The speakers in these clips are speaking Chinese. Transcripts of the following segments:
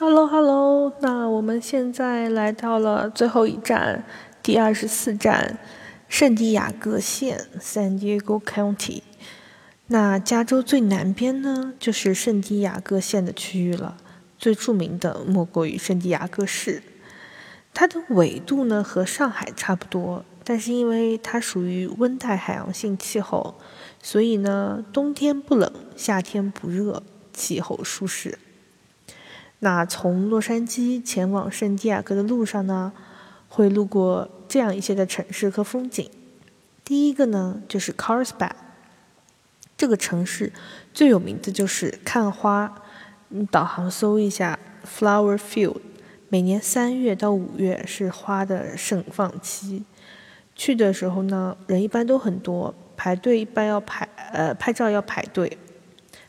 Hello，Hello，那我们现在来到了最后一站，第二十四站，圣地亚哥县 （San Diego County）。那加州最南边呢，就是圣地亚哥县的区域了。最著名的莫过于圣地亚哥市，它的纬度呢和上海差不多，但是因为它属于温带海洋性气候，所以呢冬天不冷，夏天不热，气候舒适。那从洛杉矶前往圣地亚哥的路上呢，会路过这样一些的城市和风景。第一个呢就是 Carlsbad，这个城市最有名的就是看花。你导航搜一下 Flower Field，每年三月到五月是花的盛放期。去的时候呢，人一般都很多，排队一般要排，呃，拍照要排队，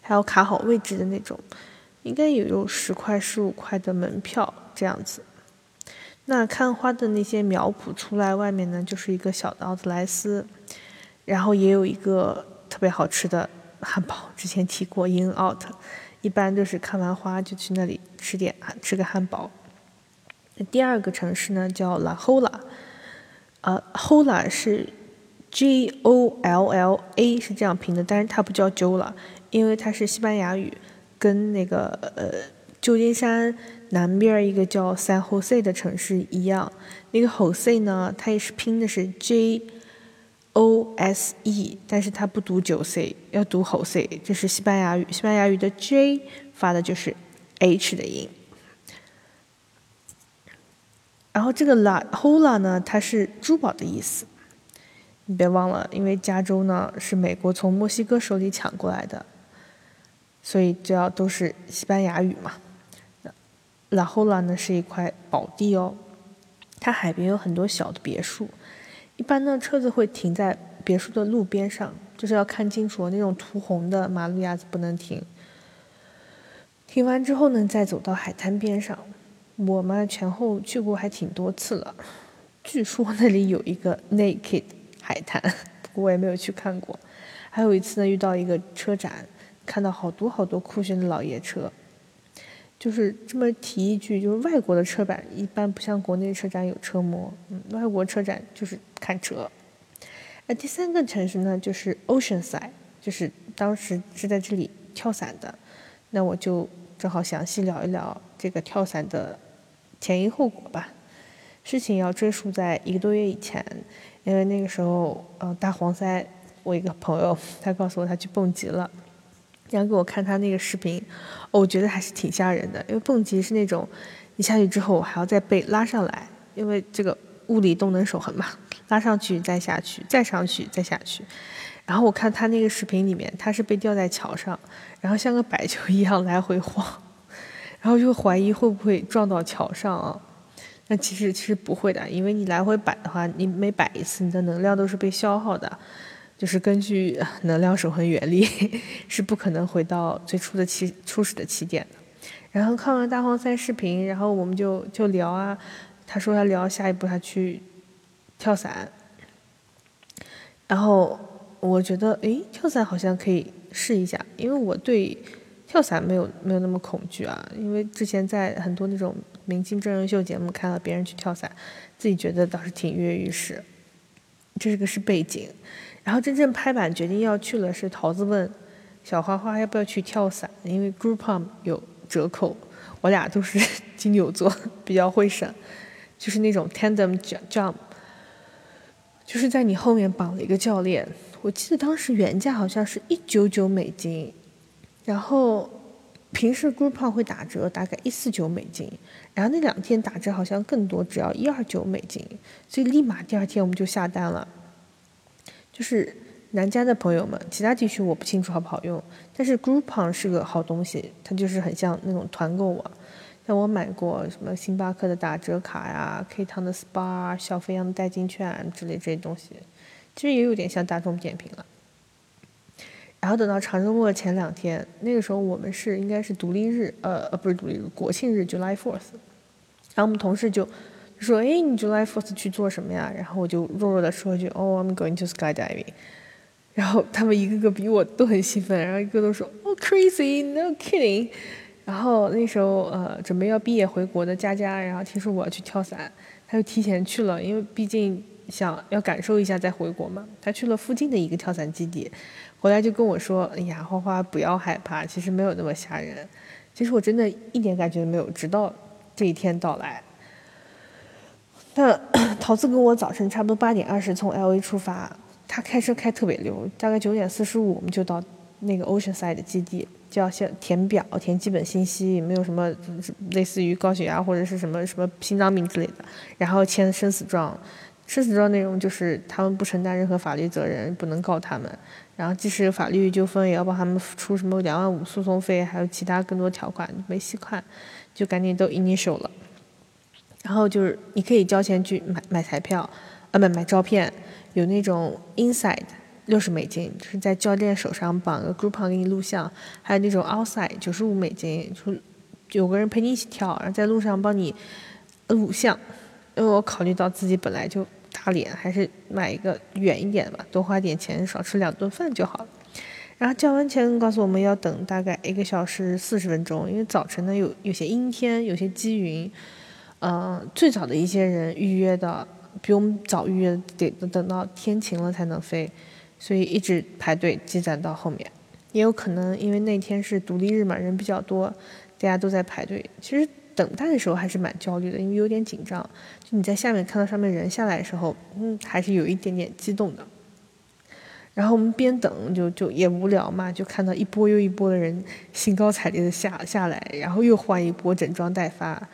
还要卡好位置的那种。应该也有十块、十五块的门票这样子。那看花的那些苗圃出来，外面呢就是一个小的奥特莱斯，然后也有一个特别好吃的汉堡，之前提过 In Out，一般就是看完花就去那里吃点吃个汉堡。第二个城市呢叫 La Jolla，呃，Jolla 是 J O L L A 是这样拼的，但是它不叫 Jolla，因为它是西班牙语。跟那个呃旧金山南边一个叫 San Jose 的城市一样，那个 Jose 呢，它也是拼的是 J O S E，但是它不读九 C，要读 Jose，这是西班牙语，西班牙语的 J 发的就是 H 的音。然后这个 La Hola 呢，它是珠宝的意思，你别忘了，因为加州呢是美国从墨西哥手里抢过来的。所以这要都是西班牙语嘛。拉后拉呢是一块宝地哦，它海边有很多小的别墅，一般呢车子会停在别墅的路边上，就是要看清楚那种涂红的马路牙子不能停。停完之后呢，再走到海滩边上。我们前后去过还挺多次了，据说那里有一个 naked 海滩，不过我也没有去看过。还有一次呢，遇到一个车展。看到好多好多酷炫的老爷车，就是这么提一句，就是外国的车展一般不像国内车展有车模，嗯，外国车展就是看车。那第三个城市呢，就是 Oceanside，就是当时是在这里跳伞的，那我就正好详细聊一聊这个跳伞的前因后果吧。事情要追溯在一个多月以前，因为那个时候，嗯，大黄塞，我一个朋友，他告诉我他去蹦极了。然后给我看他那个视频，我觉得还是挺吓人的。因为蹦极是那种，你下去之后还要再被拉上来，因为这个物理动能守恒嘛，拉上去再下去，再上去再下去。然后我看他那个视频里面，他是被吊在桥上，然后像个摆球一样来回晃，然后就怀疑会不会撞到桥上啊？那其实其实不会的，因为你来回摆的话，你每摆一次，你的能量都是被消耗的。就是根据 能量守恒原理，是不可能回到最初的起初始的起点的。然后看完大黄赛视频，然后我们就就聊啊，他说他聊下一步他去跳伞，然后我觉得诶，跳伞好像可以试一下，因为我对跳伞没有没有那么恐惧啊，因为之前在很多那种明星真人秀节目看到别人去跳伞，自己觉得倒是挺跃跃欲试。这个是背景。然后真正拍板决定要去了，是桃子问小花花要不要去跳伞，因为 Groupon 有折扣。我俩都是 金牛座，比较会省，就是那种 tandem jump，就是在你后面绑了一个教练。我记得当时原价好像是一九九美金，然后平时 Groupon 会打折，大概一四九美金，然后那两天打折好像更多，只要一二九美金，所以立马第二天我们就下单了。就是南加的朋友们，其他地区我不清楚好不好用，但是 Groupon 是个好东西，它就是很像那种团购网。像我买过什么星巴克的打折卡呀、K 糖的 SPA、小肥羊的代金券之类这些东西，其实也有点像大众点评了。然后等到长周末前两天，那个时候我们是应该是独立日，呃呃不是独立日，国庆日 July Fourth，然后我们同事就。说，哎，你 July Fourth 去做什么呀？然后我就弱弱的说一句，哦，I'm going to skydiving。然后他们一个个比我都很兴奋，然后一个都说，哦，crazy，no kidding。然然后那时候呃准备要毕业回国的佳佳，然后听说我要去跳伞，他就提前去了，因为毕竟想要感受一下再回国嘛。他去了附近的一个跳伞基地，回来就跟我说：“哎呀，花花不要害怕，其实没有那么吓人。”其实我真的一点感觉都没有，直到这一天到来。那 桃子跟我早晨差不多八点二十从 L A 出发，他开车开特别溜，大概九点四十五我们就到那个 Oceanside 的基地。就要先填表，填基本信息，没有什么类似于高血压或者是什么什么心脏病之类的，然后签生死状，生死状内容就是他们不承担任何法律责任，不能告他们，然后即使有法律纠纷，也要帮他们出什么两万五诉讼费，还有其他更多条款没细看，就赶紧都 initial 了，然后就是你可以交钱去买买彩票，啊不买照片，有那种 inside。六十美金，就是在教练手上绑个 group 给你录像，还有那种 outside 九十五美金，就有个人陪你一起跳，然后在路上帮你录像。因为我考虑到自己本来就打脸，还是买一个远一点的吧，多花点钱，少吃两顿饭就好了。然后交完钱，告诉我们要等大概一个小时四十分钟，因为早晨呢有有些阴天，有些积云。嗯，最早的一些人预约的比我们早预约，得等到天晴了才能飞。所以一直排队积攒到后面，也有可能因为那天是独立日嘛，人比较多，大家都在排队。其实等待的时候还是蛮焦虑的，因为有点紧张。就你在下面看到上面人下来的时候，嗯，还是有一点点激动的。然后我们边等就就也无聊嘛，就看到一波又一波的人兴高采烈的下下来，然后又换一波整装待发，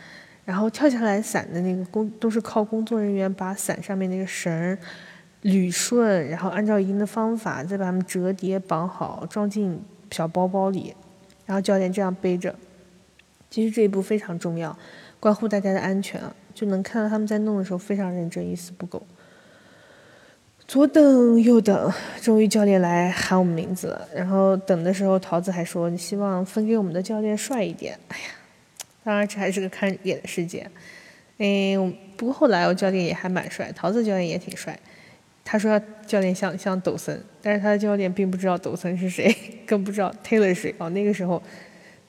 然后跳下来伞的那个工都是靠工作人员把伞上面那个绳儿。捋顺，然后按照一定的方法再把它们折叠绑好，装进小包包里，然后教练这样背着。其实这一步非常重要，关乎大家的安全，就能看到他们在弄的时候非常认真，一丝不苟。左等右等，终于教练来喊我们名字了。然后等的时候，桃子还说：“你希望分给我们的教练帅一点。”哎呀，当然这还是个看脸的世界。嗯，不过后来我教练也还蛮帅，桃子教练也挺帅。他说教练像像抖森，但是他的教练并不知道抖森是谁，更不知道 Taylor 是谁。哦，那个时候，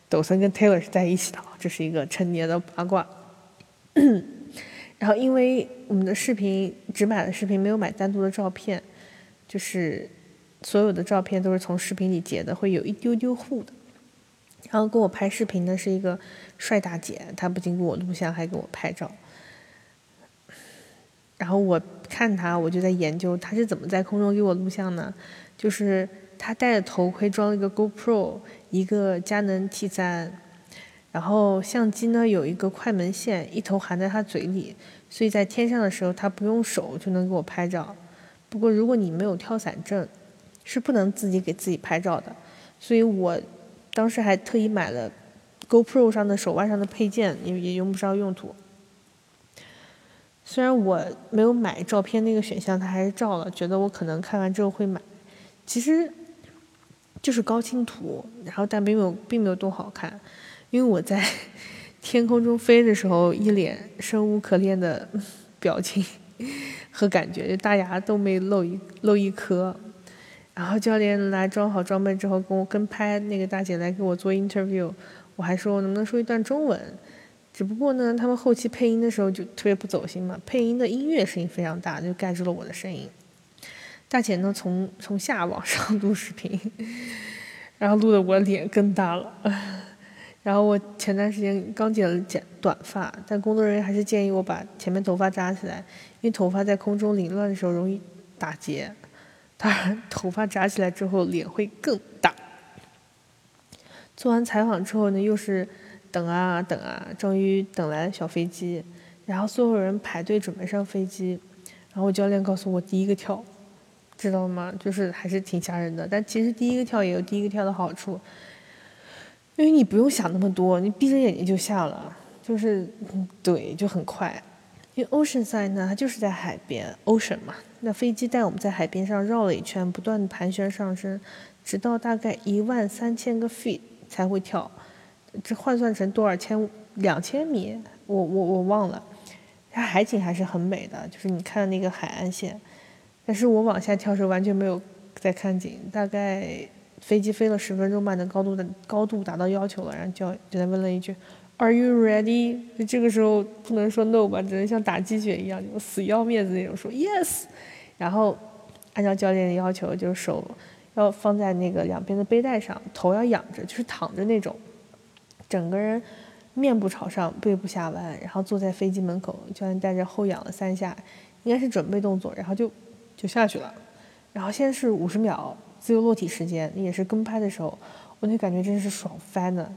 抖森跟 Taylor 是在一起的，这是一个成年的八卦。然后因为我们的视频只买了视频，没有买单独的照片，就是所有的照片都是从视频里截的，会有一丢丢糊的。然后给我拍视频的是一个帅大姐，她不仅给我录像，还给我拍照。然后我看她，我就在研究她是怎么在空中给我录像呢？就是她戴着头盔，装了一个 GoPro，一个佳能 T 三，然后相机呢有一个快门线，一头含在她嘴里，所以在天上的时候她不用手就能给我拍照。不过如果你没有跳伞证，是不能自己给自己拍照的。所以我当时还特意买了 GoPro 上的手腕上的配件，也也用不上用途。虽然我没有买照片那个选项，他还是照了，觉得我可能看完之后会买。其实就是高清图，然后但并没有并没有多好看，因为我在 天空中飞的时候，一脸生无可恋的 表情和感觉，就大牙都没露一露一颗。然后教练来装好装备之后，跟我跟拍那个大姐来给我做 interview，我还说我能不能说一段中文。只不过呢，他们后期配音的时候就特别不走心嘛，配音的音乐声音非常大，就盖住了我的声音。大姐呢，从从下往上录视频，然后录的我脸更大了。然后我前段时间刚剪了剪短发，但工作人员还是建议我把前面头发扎起来，因为头发在空中凌乱的时候容易打结。当然，头发扎起来之后脸会更大。做完采访之后呢，又是。等啊等啊，终于等来了小飞机，然后所有人排队准备上飞机，然后教练告诉我第一个跳，知道吗？就是还是挺吓人的，但其实第一个跳也有第一个跳的好处，因为你不用想那么多，你闭着眼睛就下了，就是对，就很快。因为 Ocean Side 呢，它就是在海边，Ocean 嘛，那飞机带我们在海边上绕了一圈，不断的盘旋上升，直到大概一万三千个 feet 才会跳。这换算成多少千两千米？我我我忘了。它海景还是很美的，就是你看那个海岸线。但是我往下跳时完全没有在看景，大概飞机飞了十分钟慢的高度的高度达到要求了，然后教就在问了一句，Are you ready？就这个时候不能说 no 吧，只能像打鸡血一样，就死要面子那种说 yes。然后按照教练的要求，就手要放在那个两边的背带上，头要仰着，就是躺着那种，整个人面部朝上，背部下弯，然后坐在飞机门口，教练带着后仰了三下，应该是准备动作，然后就就下去了。然后现在是五十秒。自由落体时间也是跟拍的时候，我就感觉真是爽翻了，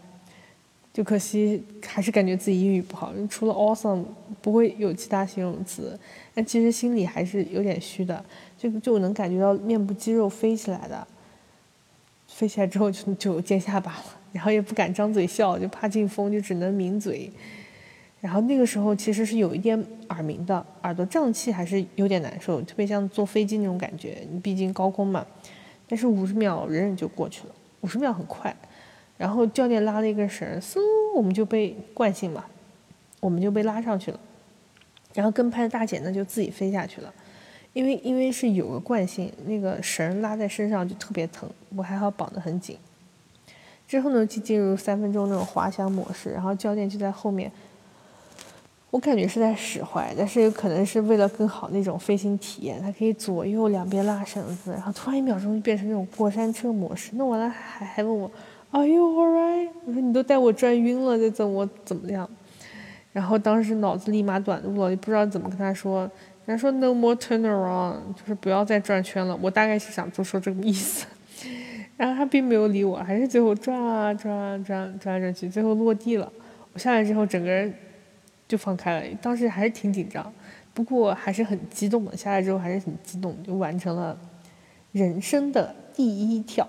就可惜还是感觉自己英语不好，除了 awesome 不会有其他形容词，但其实心里还是有点虚的，就就能感觉到面部肌肉飞起来的，飞起来之后就就尖下巴了，然后也不敢张嘴笑，就怕进风，就只能抿嘴。然后那个时候其实是有一点耳鸣的，耳朵胀气还是有点难受，特别像坐飞机那种感觉，你毕竟高空嘛。但是五十秒忍忍就过去了，五十秒很快。然后教练拉了一根绳，嗖，我们就被惯性嘛，我们就被拉上去了。然后跟拍的大姐呢就自己飞下去了，因为因为是有个惯性，那个绳拉在身上就特别疼，我还好绑得很紧。之后呢就进入三分钟那种滑翔模式，然后教练就在后面。我感觉是在使坏，但是有可能是为了更好那种飞行体验，它可以左右两边拉绳子，然后突然一秒钟就变成那种过山车模式。弄完了还还问我，Are you alright？我说你都带我转晕了，再怎么怎么样？然后当时脑子立马短路了，也不知道怎么跟他说。人家说 No more turn around，就是不要再转圈了。我大概是想就说这个意思。然后他并没有理我，还是最后转啊转啊转转来转去，最后落地了。我下来之后整个人。就放开了，当时还是挺紧张，不过还是很激动的。下来之后还是很激动，就完成了人生的第一跳。